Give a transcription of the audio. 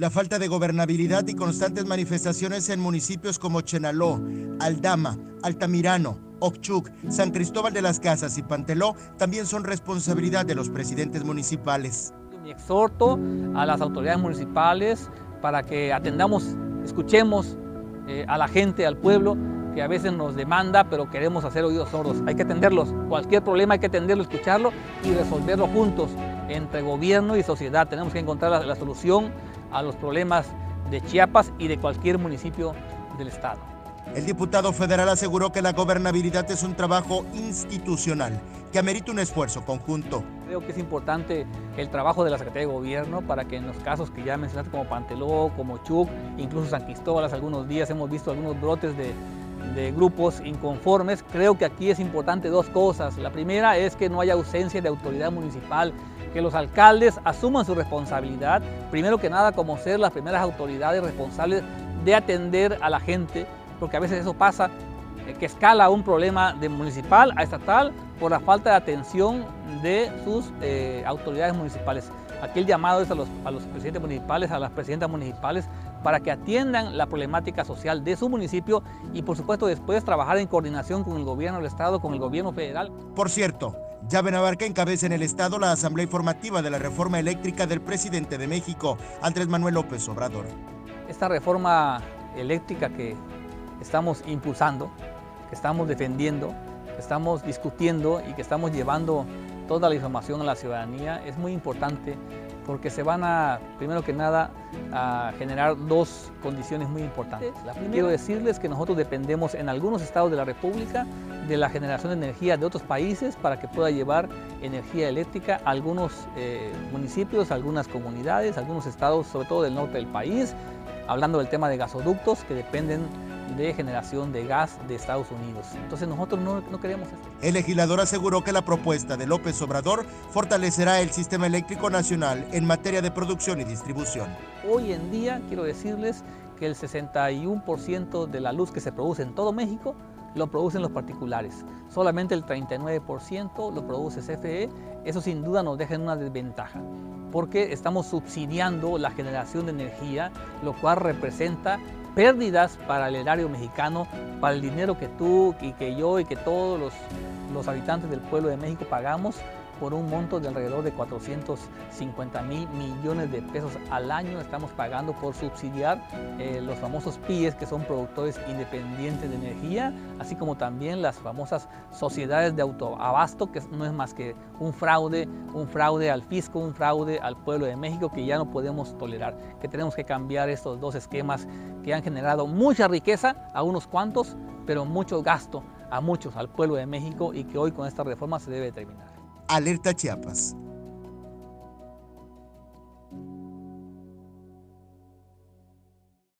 La falta de gobernabilidad y constantes manifestaciones en municipios como Chenaló, Aldama, Altamirano, Ochuc, San Cristóbal de las Casas y Panteló también son responsabilidad de los presidentes municipales. Mi exhorto a las autoridades municipales para que atendamos, escuchemos eh, a la gente, al pueblo, que a veces nos demanda, pero queremos hacer oídos sordos. Hay que atenderlos. Cualquier problema hay que atenderlo, escucharlo y resolverlo juntos entre gobierno y sociedad. Tenemos que encontrar la, la solución a los problemas de Chiapas y de cualquier municipio del estado. El diputado federal aseguró que la gobernabilidad es un trabajo institucional que amerita un esfuerzo conjunto. Creo que es importante el trabajo de la Secretaría de Gobierno para que en los casos que ya mencionaste como Panteló, como Chuc, incluso San Cristóbal, hace algunos días hemos visto algunos brotes de, de grupos inconformes. Creo que aquí es importante dos cosas. La primera es que no haya ausencia de autoridad municipal, que los alcaldes asuman su responsabilidad, primero que nada como ser las primeras autoridades responsables de atender a la gente porque a veces eso pasa, eh, que escala un problema de municipal a estatal por la falta de atención de sus eh, autoridades municipales. Aquí el llamado es a los, a los presidentes municipales, a las presidentas municipales, para que atiendan la problemática social de su municipio y por supuesto después trabajar en coordinación con el gobierno del estado, con el gobierno federal. Por cierto, Llave Navarca encabeza en el Estado la Asamblea Informativa de la Reforma Eléctrica del presidente de México, Andrés Manuel López Obrador. Esta reforma eléctrica que estamos impulsando, que estamos defendiendo, que estamos discutiendo y que estamos llevando toda la información a la ciudadanía es muy importante porque se van a, primero que nada, a generar dos condiciones muy importantes. La primera, quiero decirles que nosotros dependemos en algunos estados de la República de la generación de energía de otros países para que pueda llevar energía eléctrica a algunos eh, municipios, a algunas comunidades, a algunos estados, sobre todo del norte del país, hablando del tema de gasoductos que dependen de generación de gas de Estados Unidos. Entonces nosotros no, no queremos esto. El legislador aseguró que la propuesta de López Obrador fortalecerá el sistema eléctrico nacional en materia de producción y distribución. Hoy en día quiero decirles que el 61% de la luz que se produce en todo México lo producen los particulares. Solamente el 39% lo produce CFE. Eso sin duda nos deja en una desventaja porque estamos subsidiando la generación de energía, lo cual representa pérdidas para el erario mexicano, para el dinero que tú y que yo y que todos los, los habitantes del pueblo de México pagamos por un monto de alrededor de 450 mil millones de pesos al año estamos pagando por subsidiar eh, los famosos PIEs, que son productores independientes de energía, así como también las famosas sociedades de autoabasto, que no es más que un fraude, un fraude al fisco, un fraude al pueblo de México que ya no podemos tolerar, que tenemos que cambiar estos dos esquemas que han generado mucha riqueza a unos cuantos, pero mucho gasto a muchos, al pueblo de México y que hoy con esta reforma se debe terminar. Alerta Chiapas.